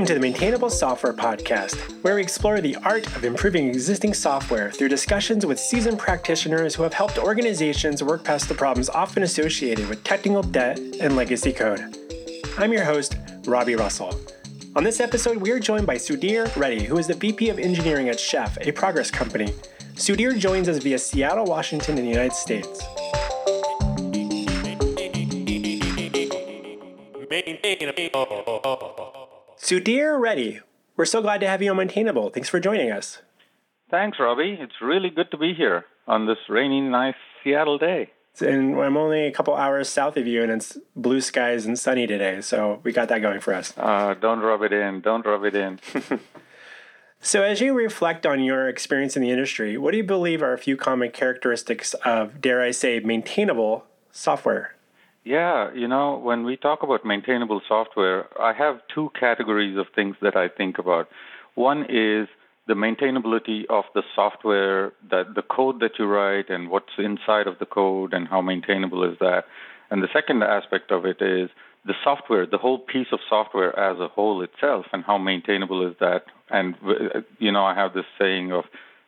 Welcome to the Maintainable Software Podcast, where we explore the art of improving existing software through discussions with seasoned practitioners who have helped organizations work past the problems often associated with technical debt and legacy code. I'm your host, Robby Russell. On this episode, we are joined by Sudhir Reddy, who is the VP of Engineering at Chef, a progress company. Sudhir joins us via Seattle, Washington, in the United States. Sudhir Reddy, we're so glad to have you on Maintainable. Thanks for joining us. Thanks, Robby. It's really good to be here on this rainy, nice Seattle day. And I'm only a couple hours south of you, and it's blue skies and sunny today, so we got that going for us. Uh, don't rub it in. Don't rub it in. so, as you reflect on your experience in the industry, what do you believe are a few common characteristics of, dare I say, maintainable software? Yeah, you know, when we talk about maintainable software, I have two categories of things that I think about. One is the maintainability of the software, that the code that you write and what's inside of the code and how maintainable is that. And the second aspect of it is the software, the whole piece of software as a whole itself and how maintainable is that. And you know, I have this saying of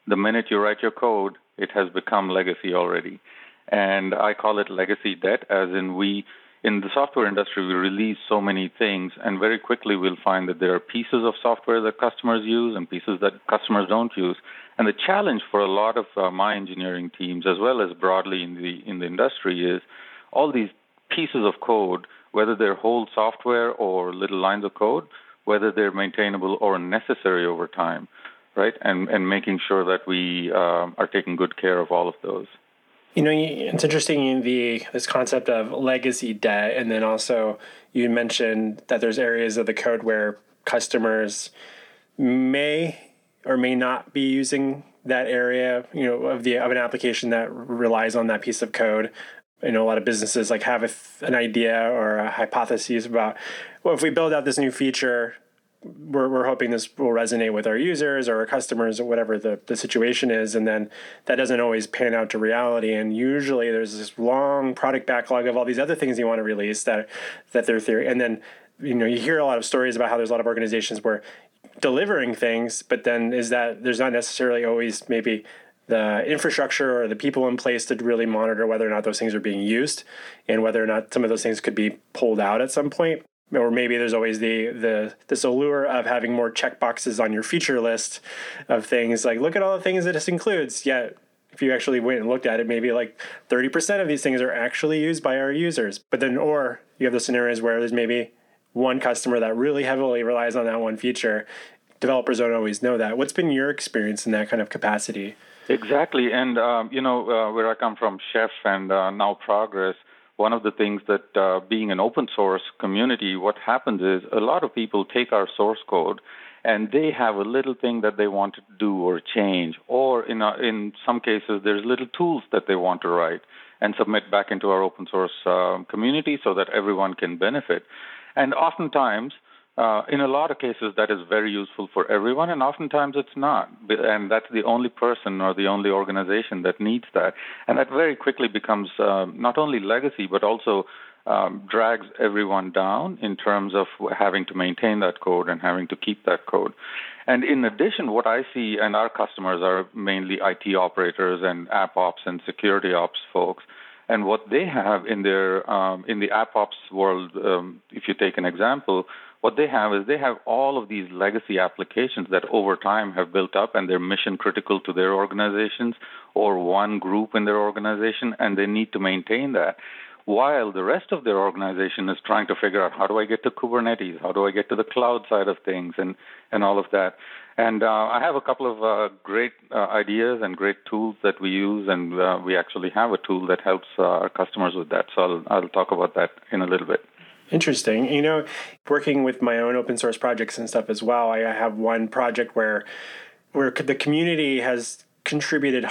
the minute you write your code, it has become legacy already and I call it legacy debt, as in we in the software industry we release so many things, and very quickly we'll find that there are pieces of software that customers use and pieces that customers don't use. And the challenge for a lot of uh, my engineering teams, as well as broadly in the in the industry, is all these pieces of code, whether they're whole software or little lines of code, whether they're maintainable or necessary over time, right? And and making sure that we uh, are taking good care of all of those. You know, it's interesting in the this concept of legacy debt, and then also you mentioned that there's areas of the code where customers may or may not be using that area, you know, of the of an application that relies on that piece of code. You know, a lot of businesses like have a, an idea or a hypothesis about, well, if we build out this new feature, we're, we're hoping this will resonate with our users or our customers or whatever the, the situation is. And then that doesn't always pan out to reality. And usually there's this long product backlog of all these other things you want to release that that they're theory and then you know you hear a lot of stories about how there's a lot of organizations where delivering things but then is that there's not necessarily always maybe the infrastructure or the people in place to really monitor whether or not those things are being used and whether or not some of those things could be pulled out at some point or maybe there's always the the this allure of having more check boxes on your feature list of things like look at all the things that this includes. Yet if you actually went and looked at it maybe like 30% of these things are actually used by our users. But then or you have the scenarios where there's maybe one customer that really heavily relies on that one feature. Developers don't always know that. What's been your experience in that kind of capacity? Exactly. And um, you know uh, where i come from chef and uh, now progress one of the things that uh, being an open source community, what happens is a lot of people take our source code and they have a little thing that they want to do or change, or in a, in some cases there's little tools that they want to write and submit back into our open source uh, community so that everyone can benefit. And oftentimes uh, in a lot of cases, that is very useful for everyone, and oftentimes it's not. And that's the only person or the only organization that needs that. And that very quickly becomes uh, not only legacy, but also um, drags everyone down in terms of having to maintain that code and having to keep that code. And in addition, what I see, and our customers are mainly IT operators and app ops and security ops folks. And what they have in their um, in the app ops world, um, if you take an example, what they have is they have all of these legacy applications that over time have built up and they're mission critical to their organizations or one group in their organization and they need to maintain that while the rest of their organization is trying to figure out how do I get to Kubernetes, how do I get to the cloud side of things, and and all of that. And uh, I have a couple of uh, great uh, ideas and great tools that we use, and uh, we actually have a tool that helps uh, our customers with that. So I'll I'll talk about that in a little bit. Interesting. You know, working with my own open source projects and stuff as well, I have one project where where the community has contributed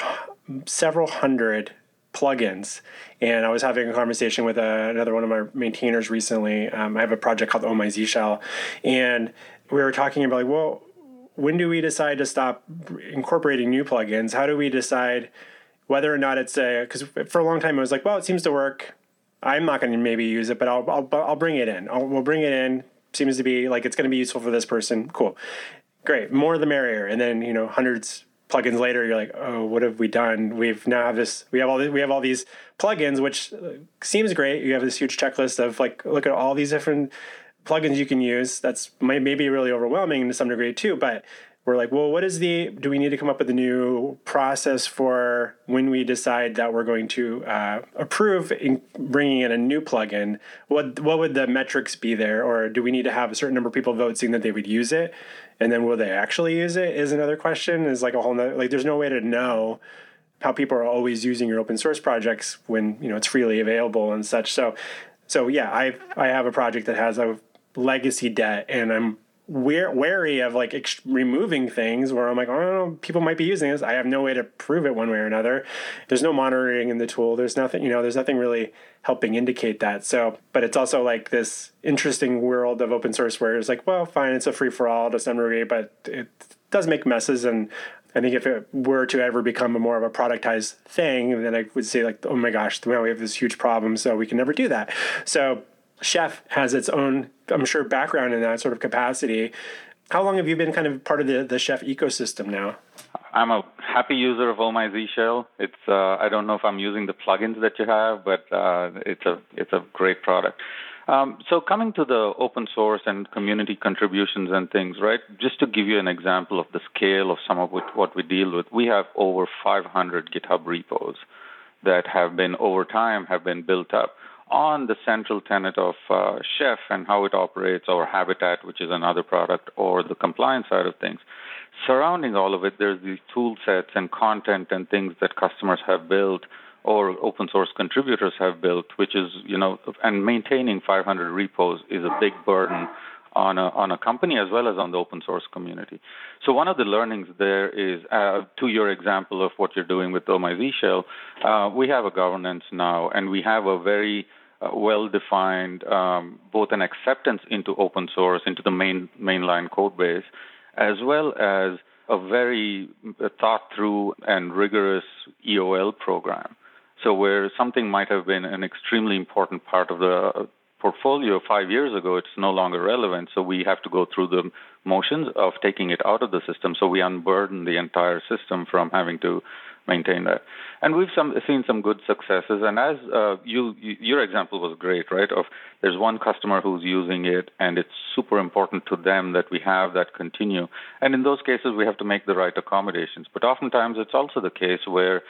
several hundred plugins. And I was having a conversation with uh, another one of my maintainers recently. Um, I have a project called Oh My Zsh, and we were talking about like, well, when do we decide to stop incorporating new plugins? How do we decide whether or not it's a because for a long time it was like, well, it seems to work I'm not going to maybe use it, but I'll, I'll, I'll bring it in. I'll, we'll bring it in seems to be like it's going to be useful for this person. Cool, great, more the merrier. And then you know hundreds plugins later, you're like, oh, what have we done? We've now have this. We have all this, we have all these plugins, which uh, seems great. You have this huge checklist of like, look at all these different plugins you can use. That's maybe really overwhelming to some degree too, but we're like, well, what is the, do we need to come up with a new process for when we decide that we're going to uh, approve in bringing in a new plugin? What, what would the metrics be there? Or do we need to have a certain number of people vote saying that they would use it? And then will they actually use it is another question is like a whole nother, like there's no way to know how people are always using your open source projects when, you know, it's freely available and such. So, so yeah, I, I have a project that has a legacy debt and I'm wary of like ex- removing things where I'm like, oh, people might be using this. I have no way to prove it one way or another. There's no monitoring in the tool. There's nothing, you know, there's nothing really helping indicate that. So, but it's also like this interesting world of open source where it's like, well, fine, it's a free for all to some degree, but it does make messes. And I think if it were to ever become a more of a productized thing, then I would say like, oh my gosh, well, we have this huge problem, so we can never do that. So Chef has its own, I'm sure, background in that sort of capacity. How long have you been kind of part of the, the Chef ecosystem now? I'm a happy user of Oh My Zsh. It's uh, I don't know if I'm using the plugins that you have, but uh, it's a it's a great product. Um, so coming to the open source and community contributions and things, right? Just to give you an example of the scale of some of what we deal with, we have over 500 GitHub repos that have been over time have been built up on the central tenet of uh, Chef and how it operates, or Habitat, which is another product, or the compliance side of things. Surrounding all of it, there's these tool sets and content and things that customers have built or open source contributors have built, which is, you know, and maintaining 500 repos is a big burden on a, on a company as well as on the open source community. So one of the learnings there is, uh, to your example of what you're doing with OMIZ Shell, uh, we have a governance now, and we have a very uh, well-defined um, both an acceptance into open source, into the main mainline code base, as well as a very thought-through and rigorous EOL program. So where something might have been an extremely important part of the portfolio five years ago, it's no longer relevant. So we have to go through the motions of taking it out of the system. So we unburden the entire system from having to maintain that. And we've some, seen some good successes. And as uh, you, you, your example was great, right? Of there's one customer who's using it, and it's super important to them that we have that continue. And in those cases, we have to make the right accommodations. But oftentimes, it's also the case where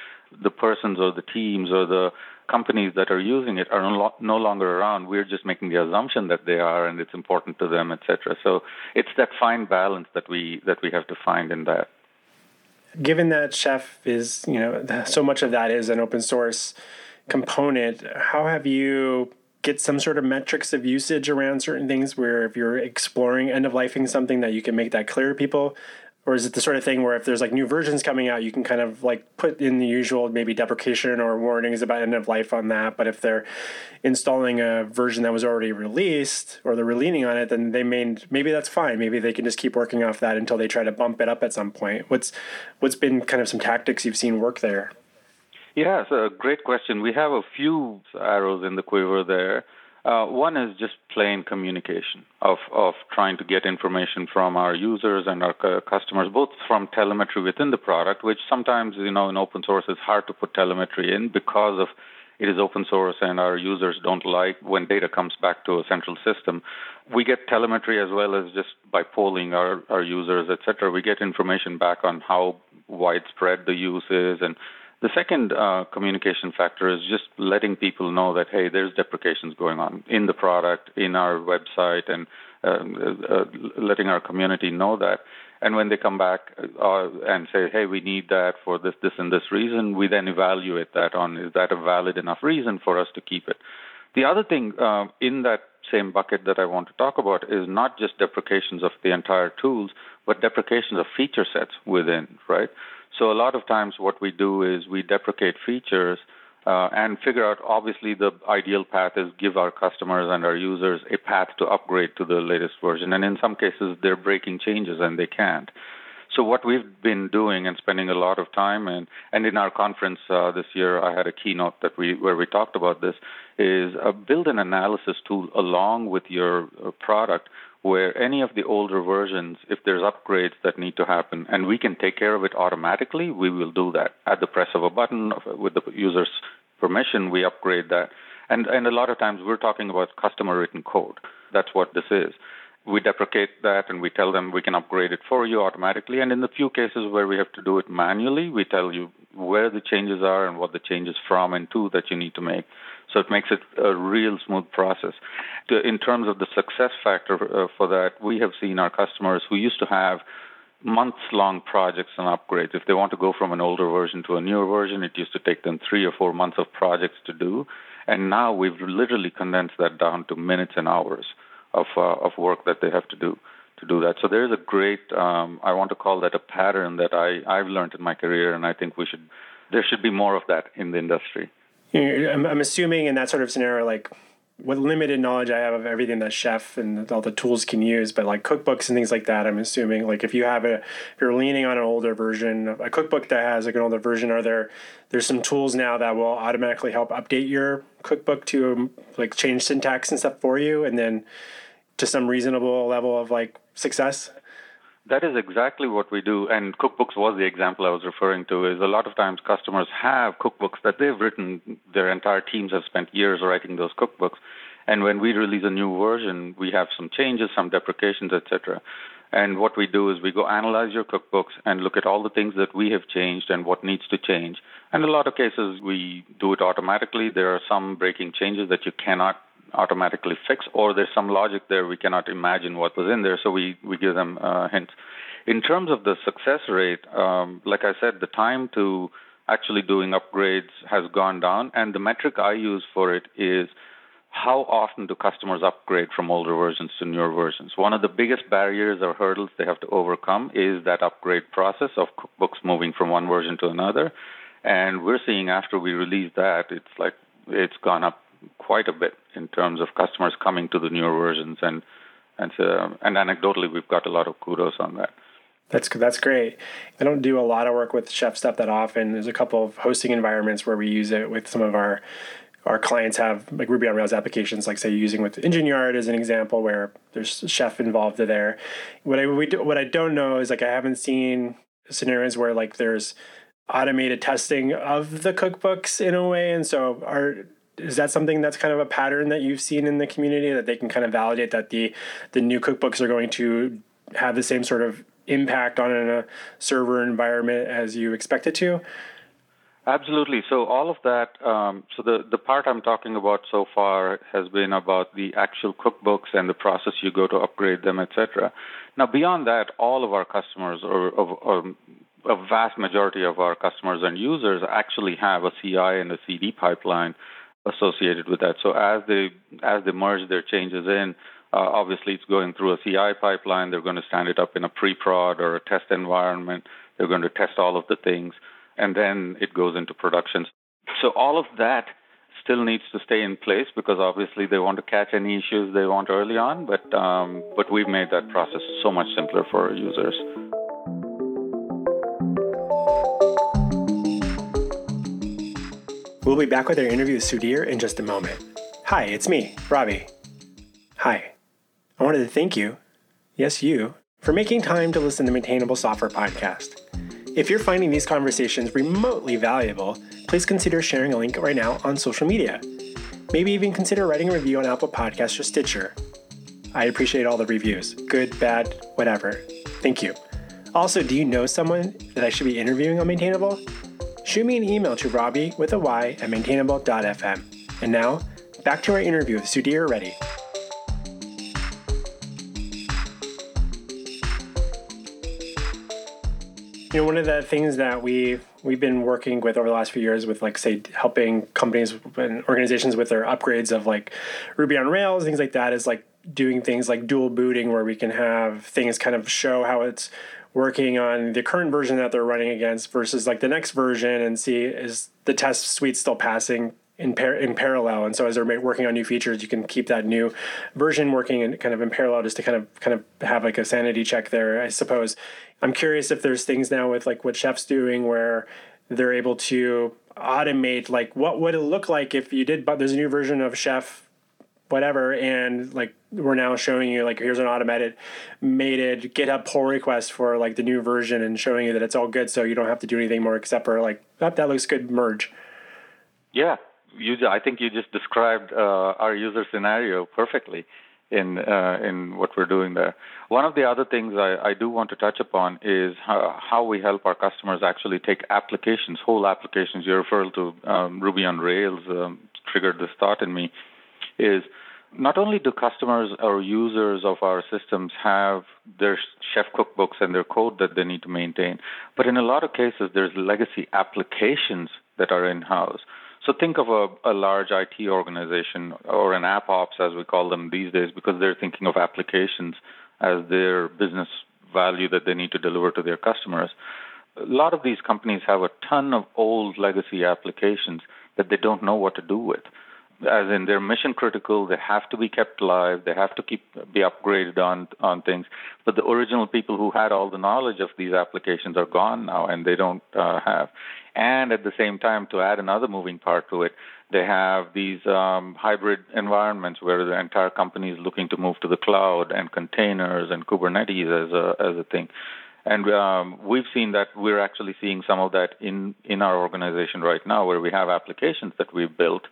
the persons or the teams or the companies that are using it are no, no longer around. We're just making the assumption that they are, and it's important to them, etc. So it's that fine balance that we that we have to find in that given that Chef is, you know, so much of that is an open source component, how have you get some sort of metrics of usage around certain things where if you're exploring end of lifing something that you can make that clear to people or is it the sort of thing where if there's like new versions coming out you can kind of like put in the usual maybe deprecation or warnings about end of life on that but if they're installing a version that was already released or they're leaning on it then they may maybe that's fine. Maybe they can just keep working off that until they try to bump it up at some point. What's what's been kind of some tactics you've seen work there? Yeah a great question. We have a few arrows in the quiver there uh, one is just plain communication of, of trying to get information from our users and our customers, both from telemetry within the product, which sometimes, you know, in open source it's hard to put telemetry in because of it is open source and our users don't like when data comes back to a central system. We get telemetry as well as just by polling our, our users, et cetera. We get information back on how widespread the use is and the second uh, communication factor is just letting people know that hey, there's deprecations going on in the product, in our website, and uh, uh, letting our community know that. And when they come back uh, and say, hey, we need that for this, this, and this reason, we then evaluate that on is that a valid enough reason for us to keep it. The other thing uh, in that same bucket that I want to talk about is not just deprecations of the entire tools, but deprecations of feature sets within, right? So a lot of times what we do is we deprecate features uh, and figure out obviously the ideal path is give our customers and our users a path to upgrade to the latest version. And in some cases they're breaking changes and they can't. So what we've been doing and spending a lot of time and and in our conference uh, this year, I had a keynote that we where we talked about this is uh, build an analysis tool along with your uh, product where any of the older versions, if there's upgrades that need to happen, and we can take care of it automatically, we will do that. At the press of a button, with the user's permission, we upgrade that. And, and a lot of times we're talking about customer written code. That's what this is. We deprecate that and we tell them we can upgrade it for you automatically. And in the few cases where we have to do it manually, we tell you where the changes are and what the changes from and to that you need to make. So it makes it a real smooth process. In terms of the success factor uh, for that, we have seen our customers who used to have months long projects and upgrades. If they want to go from an older version to a newer version, it used to take them three or four months of projects to do. And now we've literally condensed that down to minutes and hours of, uh, of work that they have to do to do that. So there is a great, um, I want to call that a pattern that I, I've learned in my career, and I think we should, there should be more of that in the industry. I'm, I'm assuming in that sort of scenario, like what limited knowledge I have of everything that chef and all the tools can use, but like cookbooks and things like that, I'm assuming like if you have a, if you're leaning on an older version, of a cookbook that has like an older version, are there, there's some tools now that will automatically help update your cookbook to um, like change syntax and stuff for you, and then to some reasonable level of like success. That is exactly what we do. And cookbooks was the example I was referring to. Is a lot of times customers have cookbooks that they've written. Their entire teams have spent years writing those cookbooks. And when we release a new version, we have some changes, some deprecations, etc. And what we do is we go analyze your cookbooks and look at all the things that we have changed and what needs to change. And a lot of cases we do it automatically. There are some breaking changes that you cannot automatically fix, or there's some logic there we cannot imagine what was in there, so we, we give them uh, hints. In terms of the success rate, um, like I said, the time to actually doing upgrades has gone down, and the metric I use for it is how often do customers upgrade from older versions to newer versions? One of the biggest barriers or hurdles they have to overcome is that upgrade process of cookbooks moving from one version to another. And we're seeing after we release that, it's like it's gone up quite a bit in terms of customers coming to the newer versions, and and so, and anecdotally, we've got a lot of kudos on that. That's that's great. I don't do a lot of work with chef stuff that often. There's a couple of hosting environments where we use it with some of our our clients have like Ruby on Rails applications, like say using with Yard as an example, where there's chef involved there. What I we do, what I don't know is like I haven't seen scenarios where like there's automated testing of the cookbooks in a way, and so are is that something that's kind of a pattern that you've seen in the community that they can kind of validate that the the new cookbooks are going to have the same sort of impact on a server environment as you expect it to? Absolutely. So all of that. Um, so the the part I'm talking about so far has been about the actual cookbooks and the process you go to upgrade them, etc. Now beyond that, all of our customers, or, or, or a vast majority of our customers and users, actually have a CI and a CD pipeline associated with that. So as they as they merge their changes in, uh, obviously it's going through a CI pipeline. They're going to stand it up in a pre-prod or a test environment. They're going to test all of the things, and then it goes into production. So all of that still needs to stay in place because obviously they want to catch any issues they want early on. But um, but we've made that process so much simpler for our users. We'll be back with our interview with Sudhir in just a moment. Hi, it's me, Robby. Hi. I wanted to thank you, yes, you, for making time to listen to Maintainable Software Podcast. If you're finding these conversations remotely valuable, please consider sharing a link right now on social media. Maybe even consider writing a review on Apple Podcasts or Stitcher. I appreciate all the reviews, good, bad, whatever. Thank you. Also, do you know someone that I should be interviewing on Maintainable? Shoot me an email to Robby with a Y at maintainable.fm. And now, back to our interview with Sudhir Reddy. You know, one of the things that we we've been working with over the last few years with like say helping companies and organizations with their upgrades of like Ruby on Rails, things like that is like doing things like dual booting where we can have things kind of show how it's working on the current version that they're running against versus like the next version and see is the test suite still passing in par- in parallel? And so as they're working on new features you can keep that new version working and kind of in parallel just to kind of kind of have like a sanity check there i suppose. I'm curious if there's things now with like what chef's doing where they're able to automate like what would it look like if you did but there's a new version of chef whatever, and like we're now showing you like here's an automated mated GitHub pull request for like the new version and showing you that it's all good, so you don't have to do anything more except for like oh, that looks good merge. Yeah, you. I think you just described uh, our user scenario perfectly in uh, in what we're doing there. One of the other things I, I do want to touch upon is how, how, we help our customers actually take applications, whole applications. You referred to um, Ruby on Rails um, triggered this thought in me. Is not only do customers or users of our systems have their chef cookbooks and their code that they need to maintain, but in a lot of cases there's legacy applications that are in house. So think of a, a large IT organization or an app ops, as we call them these days, because they're thinking of applications as their business value that they need to deliver to their customers. A lot of these companies have a ton of old legacy applications that they don't know what to do with as in they're mission critical. They have to be kept alive. They have to keep be upgraded on on things. But the original people who had all the knowledge of these applications are gone now, and they don't uh, have. And at the same time, to add another moving part to it, they have these um, hybrid environments where the entire company is looking to move to the cloud and containers and Kubernetes as a as a thing. And um, we've seen that we're actually seeing some of that in in our organization right now, where we have applications that we've built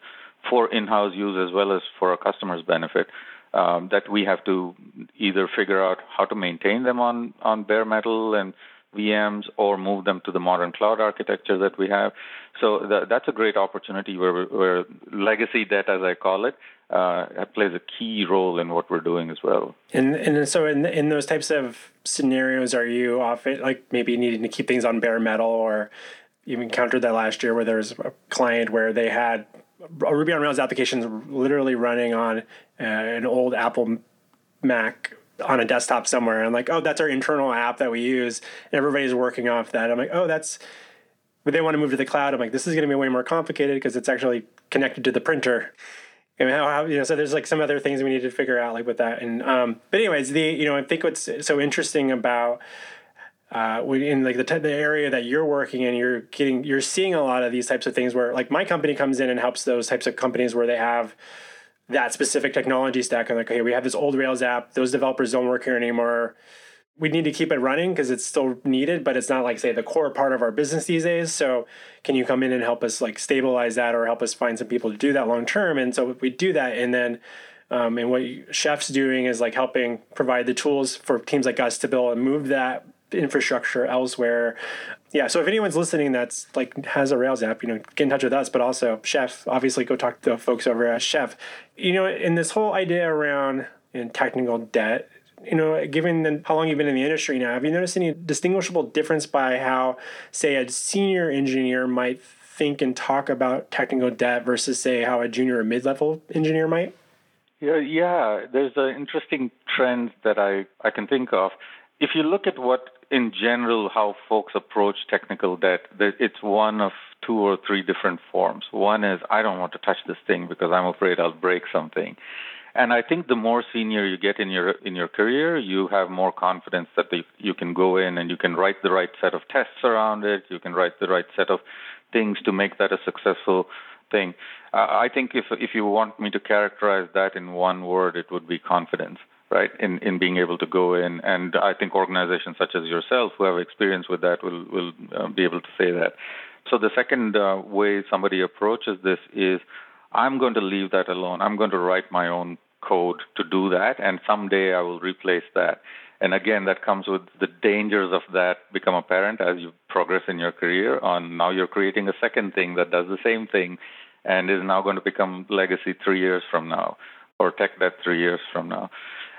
for in-house use as well as for our customers' benefit. Um, that we have to either figure out how to maintain them on on bare metal and VMs or move them to the modern cloud architecture that we have. So th- that's a great opportunity where, where legacy debt, as I call it, uh, plays a key role in what we're doing as well. And and so in in those types of scenarios, are you often like maybe needing to keep things on bare metal, or you encountered that last year where there was a client where they had a Ruby on Rails application is literally running on uh, an old Apple Mac on a desktop somewhere. I'm like, oh, that's our internal app that we use. And everybody's working off that. I'm like, oh, that's. But they want to move to the cloud. I'm like, this is going to be way more complicated because it's actually connected to the printer. And how, how, you know, so there's like some other things we need to figure out, like with that. And um, but anyways, the you know, I think what's so interesting about uh, in like the, t- the area that you're working in, you're getting you're seeing a lot of these types of things where like my company comes in and helps those types of companies where they have that specific technology stack. And like okay we have this old Rails app. Those developers don't work here anymore. We need to keep it running because it's still needed but it's not like say the core part of our business these days. So can you come in and help us like stabilize that or help us find some people to do that long term? And so we do that. And then um, and what chef's doing is like helping provide the tools for teams like us to build and move that infrastructure elsewhere. Yeah, so if anyone's listening that's like has a Rails app, you know, get in touch with us, but also Chef, obviously go talk to the folks over at Chef. You know, in this whole idea around in technical debt, you know, given the, how long you've been in the industry now, have you noticed any distinguishable difference by how, say, a senior engineer might think and talk about technical debt versus, say, how a junior or mid-level engineer might? Yeah, yeah. There's an interesting trend that I, I can think of. If you look at what in general how folks approach technical debt. It's one of two or three different forms. One is I don't want to touch this thing because I'm afraid I'll break something. And I think the more senior you get in your in your career, you have more confidence that you can go in and you can write the right set of tests around it. You can write the right set of things to make that a successful thing. Uh, I think if if you want me to characterize that in one word, it would be confidence right, in, in being able to go in. And I think organizations such as yourself who have experience with that will, will uh, be able to say that. So the second uh, way somebody approaches this is I'm going to leave that alone. I'm going to write my own code to do that, and someday I will replace that. And again, that comes with the dangers of that become apparent as you progress in your career. On now, you're creating a second thing that does the same thing, and is now going to become legacy three years from now, or tech debt three years from now.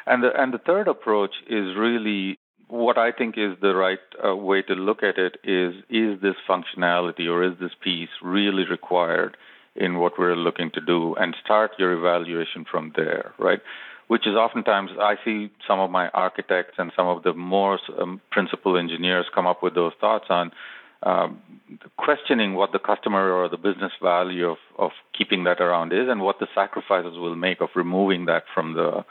And the, and the third approach is really what I think is the right uh, way to look at it is is this functionality or is this piece really required in what we're looking to do and start your evaluation from there, right? Which is oftentimes I see some of my architects and some of the more um, principal engineers come up with those thoughts on um, questioning what the customer or the business value of, of keeping that around is and what the sacrifices will make of removing that from the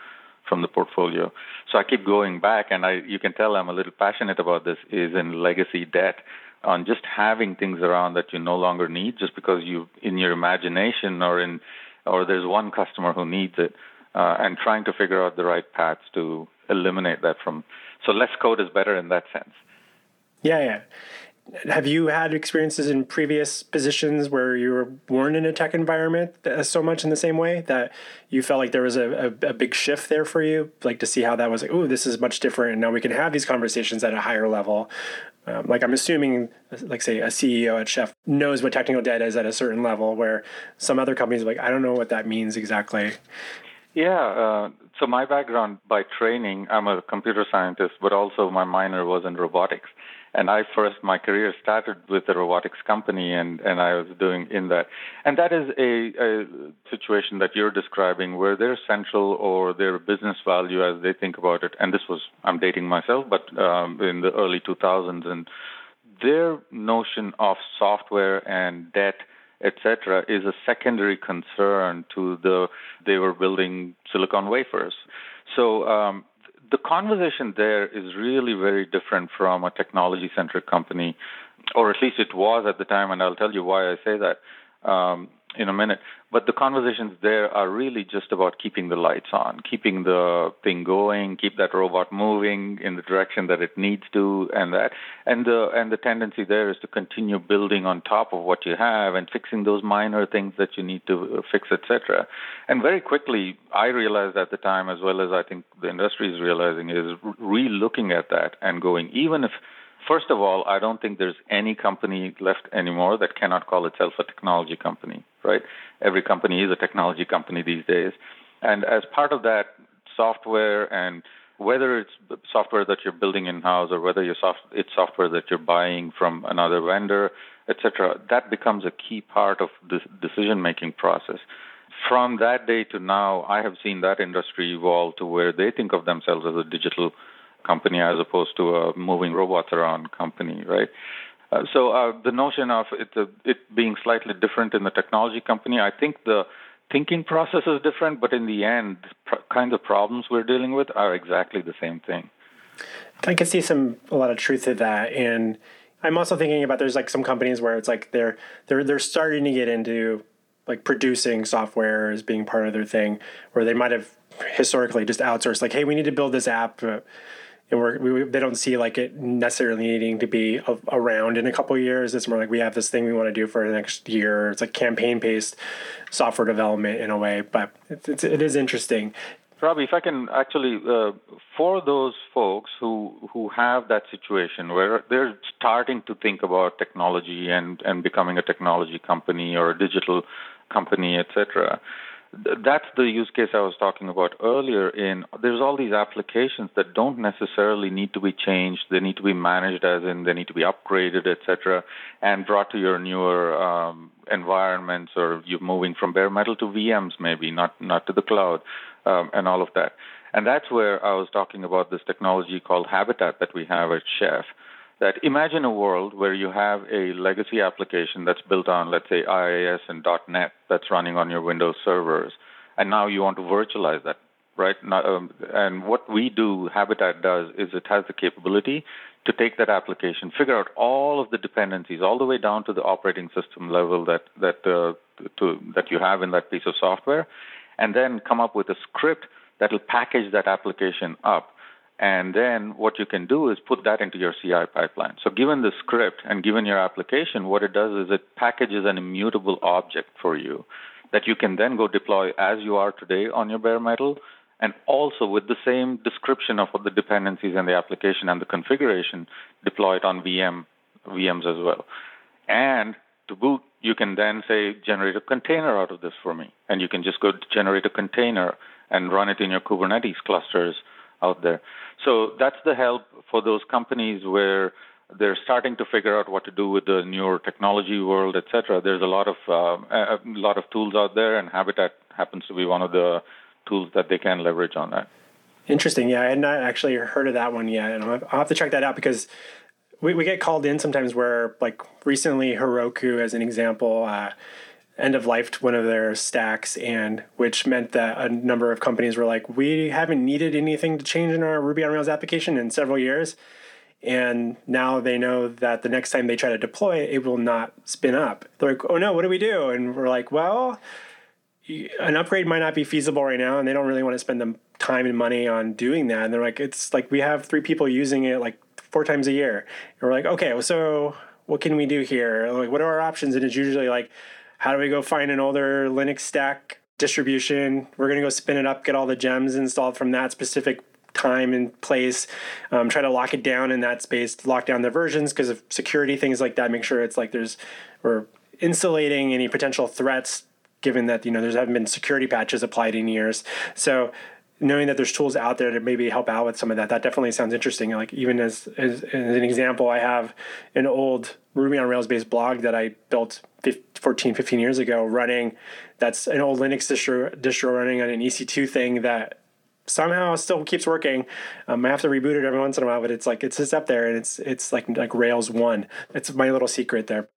from the portfolio. So I keep going back, and I you can tell I'm a little passionate about this. Is in legacy debt on just having things around that you no longer need, just because you in your imagination or in or there's one customer who needs it. uh, and trying to figure out the right paths to eliminate that from. So less code is better in that sense. Yeah, yeah. Have you had experiences in previous positions where you were born in a tech environment so much in the same way that you felt like there was a, a, a big shift there for you, like to see how that was like, oh, this is much different, and now we can have these conversations at a higher level. Um, like I'm assuming, like say a CEO at Chef knows what technical debt is at a certain level, where some other companies are like, I don't know what that means exactly. Yeah. Uh, so my background by training, I'm a computer scientist, but also my minor was in robotics and I first my career started with a robotics company, and and I was doing in that, and that is a, a situation that you're describing where their central or their business value as they think about it, and this was I'm dating myself, but um, in the early 2000s, and their notion of software and debt etc., is a secondary concern to the they were building silicon wafers. So um, the conversation there is really very different from a technology centric company, or at least it was at the time, and I'll tell you why I say that. Um, in a minute. But the conversations there are really just about keeping the lights on, keeping the thing going, keep that robot moving in the direction that it needs to, and that. And the and the tendency there is to continue building on top of what you have and fixing those minor things that you need to uh, fix, etc. And very quickly, I realized at the time, as well as I think the industry is realizing, is re-looking at that and going, even if First of all, I don't think there's any company left anymore that cannot call itself a technology company, right? Every company is a technology company these days. And as part of that, software and whether it's software that you're building in house or whether soft, it's software that you're buying from another vendor, etc., that becomes a key part of the decision making process. From that day to now, I have seen that industry evolve to where they think of themselves as a digital company as opposed to a moving robots around company, right? Uh, so uh, the notion of it, uh, it being slightly different in the technology company, I think the thinking process is different, but in the end, pr- kind of problems we're dealing with are exactly the same thing. I can see some a lot of truth to that, and I'm also thinking about there's like some companies where it's like they're they're they're starting to get into like producing software as being part of their thing, where they might have historically just outsourced like, hey, we need to build this app. And we're, we, they don't see like it necessarily needing to be a, around in a couple years. It's more like we have this thing we want to do for the next year. It's like campaign based software development in a way, but it's, it's it is interesting. Robby, if I can actually, uh, for those folks who who have that situation where they're starting to think about technology and and becoming a technology company or a digital company, etc that's the use case I was talking about earlier. In there's all these applications that don't necessarily need to be changed; they need to be managed, as in they need to be upgraded, etc., and brought to your newer um, environments, or you're moving from bare metal to VMs, maybe not not to the cloud, um, and all of that. And that's where I was talking about this technology called Habitat that we have at Chef that imagine a world where you have a legacy application that's built on, let's say, IIS and .NET that's running on your Windows servers, and now you want to virtualize that, right? Um, and what we do, Habitat does, is it has the capability to take that application, figure out all of the dependencies, all the way down to the operating system level that that uh, to, that you have in that piece of software, and then come up with a script that will package that application up and then what you can do is put that into your CI pipeline. So given the script and given your application, what it does is it packages an immutable object for you that you can then go deploy as you are today on your bare metal and also with the same description of the dependencies and the application and the configuration deploy it on VM VMs as well. And to boot, you can then say generate a container out of this for me, and you can just go generate a container and run it in your Kubernetes clusters out there. So that's the help for those companies where they're starting to figure out what to do with the newer technology world, et cetera. There's a lot of uh, a lot of tools out there, and Habitat happens to be one of the tools that they can leverage on that. Interesting. Yeah, I had not actually heard of that one yet, and I'll have to check that out because we, we get called in sometimes where, like recently, Heroku, as an example, uh, end of life to one of their stacks and which meant that a number of companies were like we haven't needed anything to change in our ruby on rails application in several years and now they know that the next time they try to deploy it it will not spin up they're like oh no what do we do and we're like well an upgrade might not be feasible right now, and they don't really want to spend the time and money on doing that. And they're like, it's like we have three people using it like four times a year. And we're like, okay, so what can we do here? Like, what are our options? And it's usually like, how do we go find an older Linux stack distribution? We're going to go spin it up, get all the gems installed from that specific time and place, um, try to lock it down in that space, lock down the versions because of security, things like that. Make sure it's like there's, we're insulating any potential threats given that, you know, there's haven't been security patches applied in years. So knowing that there's tools out there to maybe help out with some of that, that definitely sounds interesting. Like even as, as, as an example, I have an old Ruby on Rails based blog that I built 14, 15 years ago running. That's an old Linux distro, distro running on an EC2 thing that somehow still keeps working. Um, I have to reboot it every once in a while, but it's like it's just up there and it's it's like like Rails one. It's my little secret there.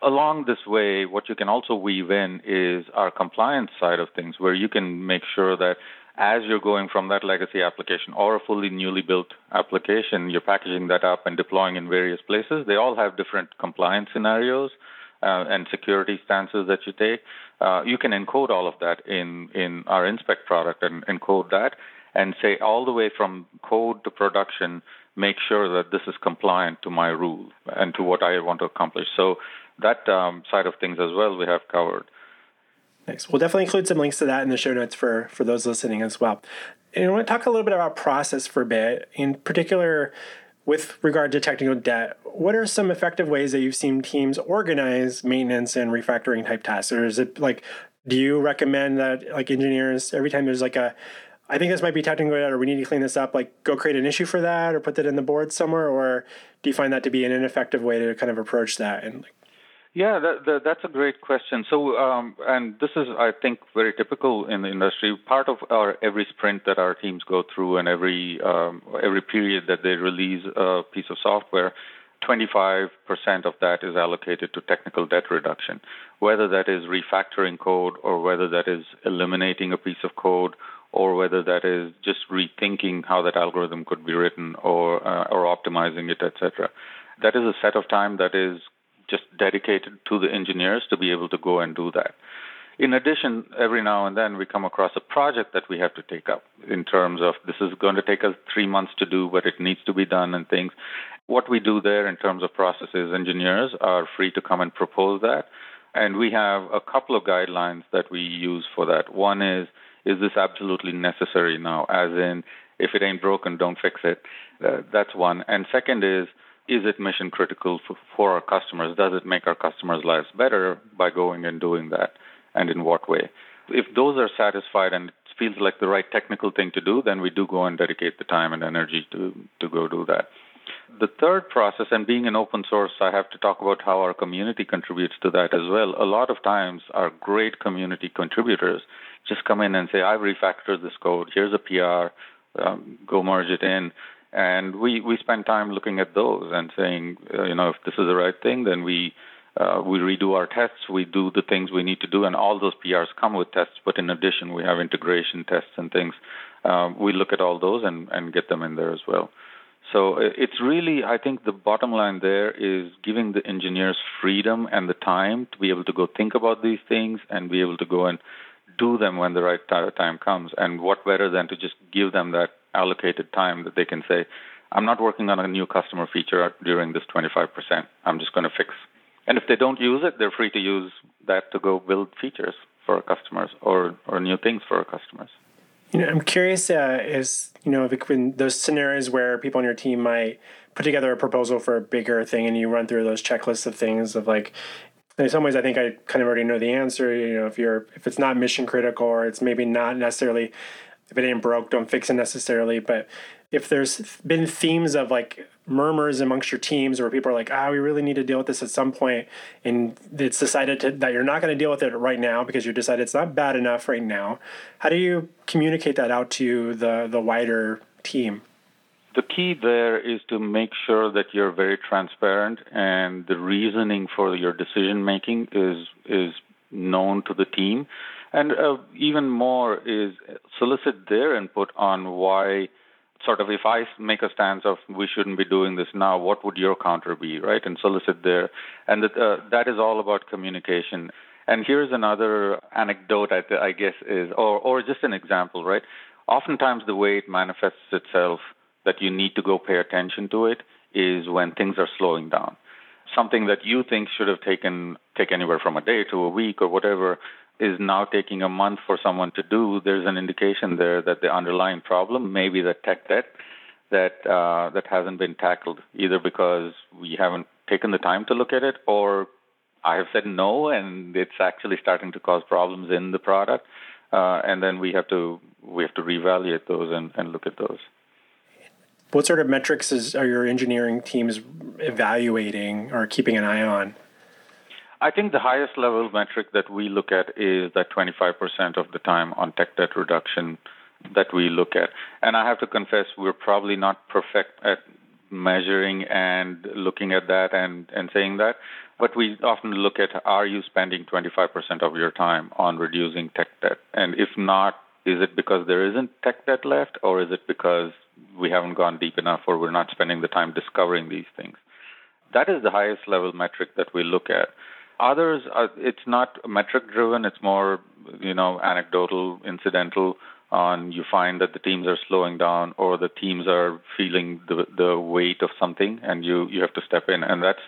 Along this way, what you can also weave in is our compliance side of things, where you can make sure that as you're going from that legacy application or a fully newly built application, you're packaging that up and deploying in various places. They all have different compliance scenarios uh, and security stances that you take. Uh, you can encode all of that in, in our InSpec product and encode that and say all the way from code to production, make sure that this is compliant to my rule and to what I want to accomplish. So that um, side of things as well we have covered. Thanks. We'll definitely include some links to that in the show notes for for those listening as well. And I want to talk a little bit about process for a bit, in particular with regard to technical debt. What are some effective ways that you've seen teams organize maintenance and refactoring type tasks? Or is it like, do you recommend that like engineers every time there's like a I think this might be technical debt, or we need to clean this up. Like, go create an issue for that, or put that in the board somewhere, or do you find that to be an ineffective way to kind of approach that? And like, yeah, that, that, that's a great question. So, um, and this is, I think, very typical in the industry. Part of our every sprint that our teams go through, and every um, every period that they release a piece of software, 25% of that is allocated to technical debt reduction, whether that is refactoring code or whether that is eliminating a piece of code or whether that is just rethinking how that algorithm could be written or uh, or optimizing it, etc. That is a set of time that is just dedicated to the engineers to be able to go and do that. In addition, every now and then we come across a project that we have to take up in terms of this is going to take us three months to do, but it needs to be done and things. What we do there in terms of processes, engineers are free to come and propose that. And we have a couple of guidelines that we use for that. One is, is this absolutely necessary now? As in, if it ain't broken, don't fix it. Uh, that's one. And second is, is it mission critical for, for our customers? Does it make our customers' lives better by going and doing that? And in what way? If those are satisfied and it feels like the right technical thing to do, then we do go and dedicate the time and energy to, to go do that. The third process, and being an open source, I have to talk about how our community contributes to that as well. A lot of times, our great community contributors just come in and say, I've refactored this code, here's a PR, um, go merge it in. And we, we spend time looking at those and saying, uh, you know, if this is the right thing, then we uh, we redo our tests, we do the things we need to do, and all those PRs come with tests. But in addition, we have integration tests and things. Um, we look at all those and, and get them in there as well. So uh, it's really, I think the bottom line there is giving the engineers freedom and the time to be able to go think about these things and be able to go and do them when the right time comes. And what better than to just give them that allocated time that they can say, I'm not working on a new customer feature during this 25%. I'm just going to fix. And if they don't use it, they're free to use that to go build features for our customers or, or new things for our customers. You know, I'm curious uh, is, you know, if in those scenarios where people on your team might put together a proposal for a bigger thing and you run through those checklists of things of like, in some ways, I think I kind of already know the answer. You know, if you're if it's not mission critical or it's maybe not necessarily if it ain't broke, don't fix it necessarily. But if there's been themes of like murmurs amongst your teams where people are like, ah, we really need to deal with this at some point, and it's decided to, that you're not going to deal with it right now because you decided it's not bad enough right now. How do you communicate that out to the the wider team? The key there is to make sure that you're very transparent and the reasoning for your decision making is is known to the team and uh, even more is solicit their input on why, sort of, if I make a stance of we shouldn't be doing this now, what would your counter be, right? And solicit their, and that, uh, that is all about communication. And here's another anecdote, I, I guess, is or or just an example, right? Oftentimes, the way it manifests itself that you need to go pay attention to it is when things are slowing down. Something that you think should have taken take anywhere from a day to a week or whatever is now taking a month for someone to do. There's an indication there that the underlying problem may be the tech debt that uh, that hasn't been tackled either because we haven't taken the time to look at it or I have said no and it's actually starting to cause problems in the product uh, and then we have to we have to reevaluate those and, and look at those. What sort of metrics is, are your engineering teams evaluating or keeping an eye on? I think the highest level metric that we look at is that 25% of the time on tech debt reduction that we look at. And I have to confess, we're probably not perfect at measuring and looking at that and, and saying that. But we often look at are you spending 25% of your time on reducing tech debt? And if not, is it because there isn't tech debt left, or is it because we haven't gone deep enough, or we're not spending the time discovering these things? That is the highest level metric that we look at. Others, are, it's not metric driven; it's more, you know, anecdotal, incidental. On you find that the teams are slowing down, or the teams are feeling the the weight of something, and you you have to step in, and that's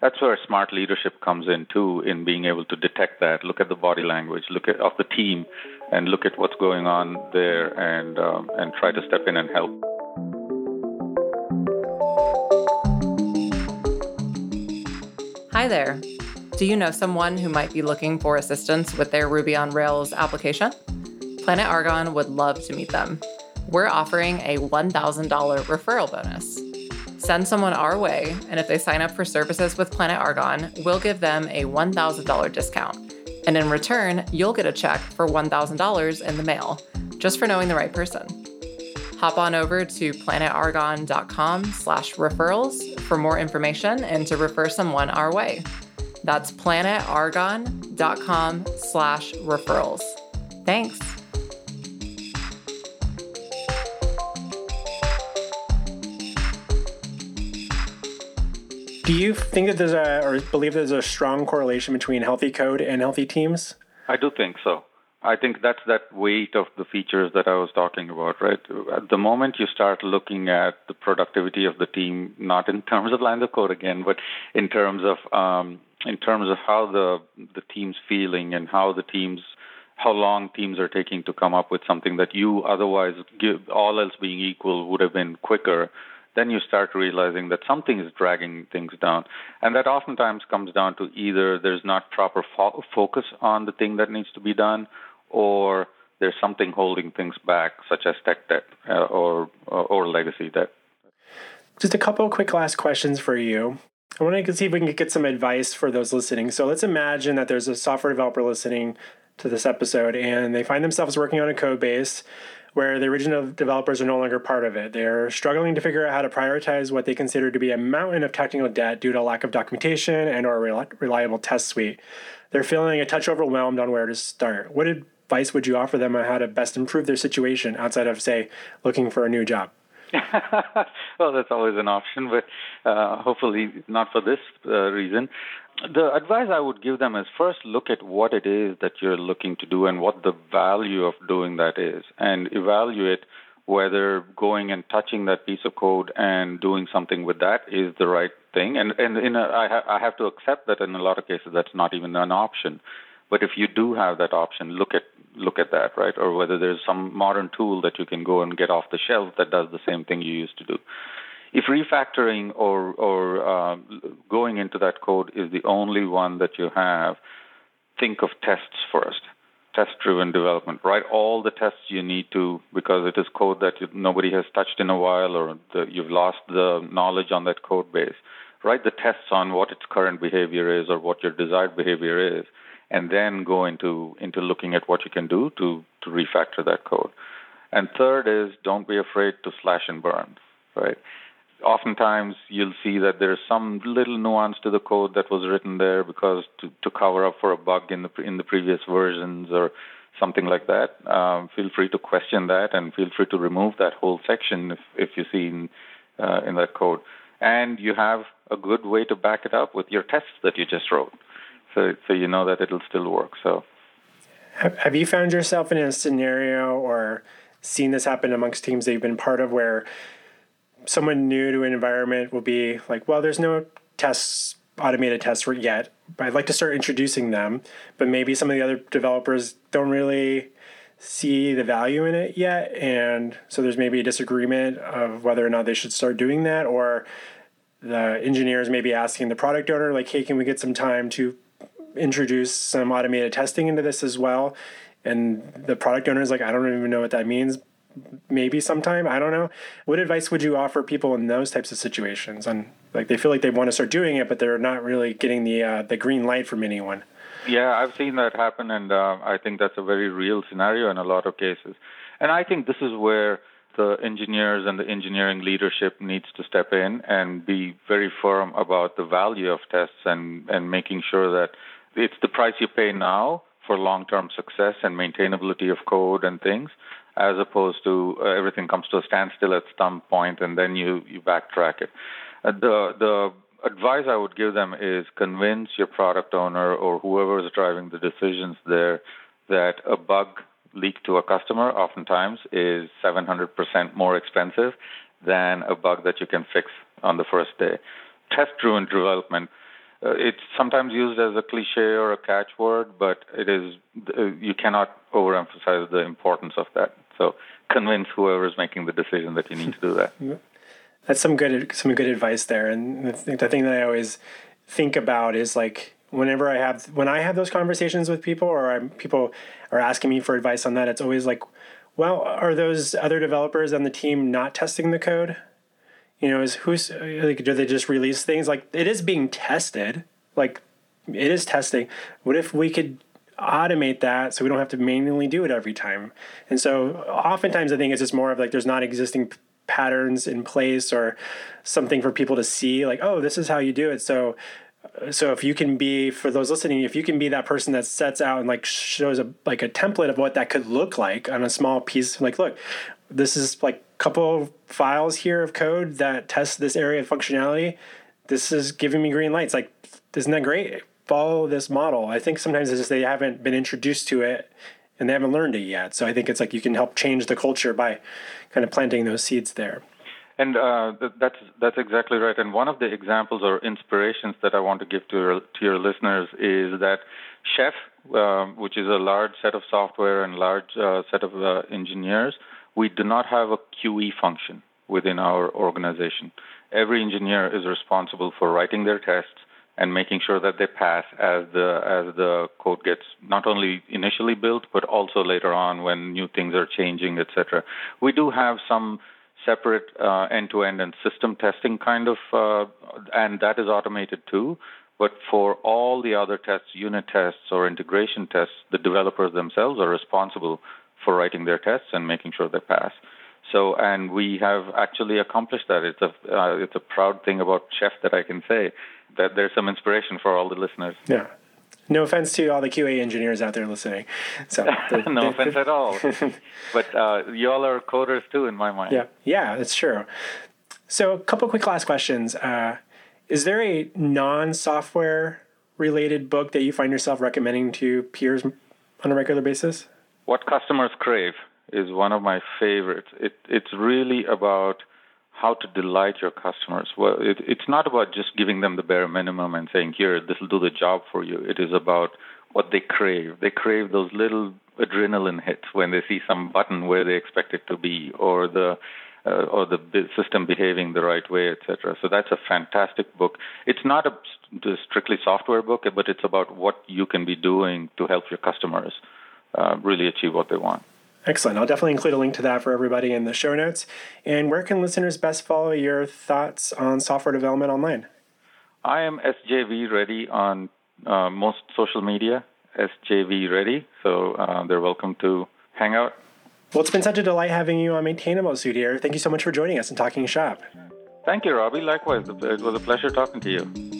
that's where smart leadership comes in too, in being able to detect that, look at the body language, look at of the team, and look at what's going on there, and um, and try to step in and help. Hi there. Do you know someone who might be looking for assistance with their Ruby on Rails application? Planet Argon would love to meet them. We're offering a $1,000 referral bonus. Send someone our way, and if they sign up for services with Planet Argon, we'll give them a $1,000 discount. And in return, you'll get a check for $1,000 in the mail, just for knowing the right person. Hop on over to planetargon.com slash referrals for more information and to refer someone our way. That's planetargon.com slash referrals. Thanks. Do you think that there's a, or believe there's a strong correlation between healthy code and healthy teams? I do think so. I think that's that weight of the features that I was talking about, right? At the moment you start looking at the productivity of the team, not in terms of lines of code again, but in terms of um, in terms of how the the team's feeling and how the teams how long teams are taking to come up with something that you otherwise give all else being equal would have been quicker then you start realizing that something is dragging things down. And that oftentimes comes down to either there's not proper fo- focus on the thing that needs to be done, or there's something holding things back, such as tech debt uh, or, or, or legacy debt. Just a couple quick last questions for you. I want to see if we can get some advice for those listening. So let's imagine that there's a software developer listening to this episode and they find themselves working on a code base where the original developers are no longer part of it. They're struggling to figure out how to prioritize what they consider to be a mountain of technical debt due to a lack of documentation and or a reliable test suite. They're feeling a touch overwhelmed on where to start. What advice would you offer them on how to best improve their situation outside of, say, looking for a new job? well, that's always an option, but uh, hopefully not for this uh, reason. The advice I would give them is first look at what it is that you're looking to do and what the value of doing that is, and evaluate whether going and touching that piece of code and doing something with that is the right thing. And and in a, I, ha- I have to accept that in a lot of cases that's not even an option. But if you do have that option, look at look at that, right? Or whether there's some modern tool that you can go and get off the shelf that does the same thing you used to do. If refactoring or or uh, going into that code is the only one that you have, think of tests first. Test-driven development. Write all the tests you need to because it is code that nobody has touched in a while, or the, you've lost the knowledge on that code base. Write the tests on what its current behavior is or what your desired behavior is and then go into into looking at what you can do to to refactor that code. And third is don't be afraid to slash and burn, right? Oftentimes you'll see that there's some little nuance to the code that was written there because to, to cover up for a bug in the in the previous versions or something like that. Um, feel free to question that and feel free to remove that whole section if if you see in uh, in that code. And you have a good way to back it up with your tests that you just wrote so so you know that it'll still work. So, have you found yourself in a scenario or seen this happen amongst teams that you've been part of where someone new to an environment will be like, well, there's no tests, automated tests yet, but I'd like to start introducing them. But maybe some of the other developers don't really see the value in it yet. And so there's maybe a disagreement of whether or not they should start doing that, or the engineers may be asking the product owner, like, hey, can we get some time to introduce some automated testing into this as well? And the product owner is like, I don't even know what that means. Maybe sometime, I don't know. What advice would you offer people in those types of situations? And like they feel like they want to start doing it, but they're not really getting the uh, the green light from anyone. Yeah, I've seen that happen, and uh, I think that's a very real scenario in a lot of cases. And I think this is where the engineers and the engineering leadership needs to step in and be very firm about the value of tests and, and making sure that it's the price you pay now for long-term success and maintainability of code and things, as opposed to uh, everything comes to a standstill at some point and then you, you backtrack it. Uh, the the advice I would give them is convince your product owner or whoever is driving the decisions there that a bug leaked to a customer oftentimes is 700% more expensive than a bug that you can fix on the first day. Test driven development. Uh, it's sometimes used as a cliche or a catchword, but it is uh, you cannot overemphasize the importance of that. So convince whoever is making the decision that you need to do that. That's some good some good advice there. And the, the thing that I always think about is like whenever I have when I have those conversations with people or I'm, people are asking me for advice on that, it's always like, well, are those other developers on the team not testing the code? You know, is who's like do they just release things like it is being tested, like it is testing. What if we could automate that so we don't have to manually do it every time? And so oftentimes I think it's just more of like there's not existing patterns in place or something for people to see like oh this is how you do it so so if you can be for those listening if you can be that person that sets out and like shows a like a template of what that could look like on a small piece like look this is like couple of files here of code that test this area of functionality. This is giving me green lights. Like isn't that great? Follow this model. I think sometimes it's just they haven't been introduced to it and they haven't learned it yet. So i think it's like you can help change the culture by kind of planting those seeds there. And uh, that's that's exactly right. And one of the examples or inspirations that I want to give to your, to your listeners is that Chef, uh, which is a large set of software and large uh, set of uh, engineers, we do not have a QE function within our organization. Every engineer is responsible for writing their tests and making sure that they pass as the as the code gets not only initially built but also later on when new things are changing, etc. We do have some separate uh, end-to-end and system testing kind of, uh, and that is automated too. But for all the other tests, unit tests or integration tests, the developers themselves are responsible for writing their tests and making sure they pass. So, and we have actually accomplished that. It's a uh, it's a proud thing about Chef that I can say that there's some inspiration for all the listeners. Yeah. No offense to all the QA engineers out there listening. So the, no the, offense at all. but uh, y'all are coders too, in my mind. Yeah, yeah, that's true. So a couple quick last questions. Uh, is there a non-software related book that you find yourself recommending to peers on a regular basis? What customers crave is one of my favorites. It, it's really about how to delight your customers. Well, it, it's not about just giving them the bare minimum and saying, "Here, this will do the job for you." It is about what they crave. They crave those little adrenaline hits when they see some button where they expect it to be, or the uh, or the system behaving the right way, etc. So that's a fantastic book. It's not a strictly software book, but it's about what you can be doing to help your customers uh, really achieve what they want. Excellent. I'll definitely include a link to that for everybody in the show notes. And where can listeners best follow your thoughts on software development online? I am SJV Ready on uh, most social media, SJV Ready. So uh, they're welcome to hang out. Well, it's been such a delight having you on Maintainable Sudhir. Thank you so much for joining us and talking shop. Thank you, Robby. Likewise, it was a pleasure talking to you.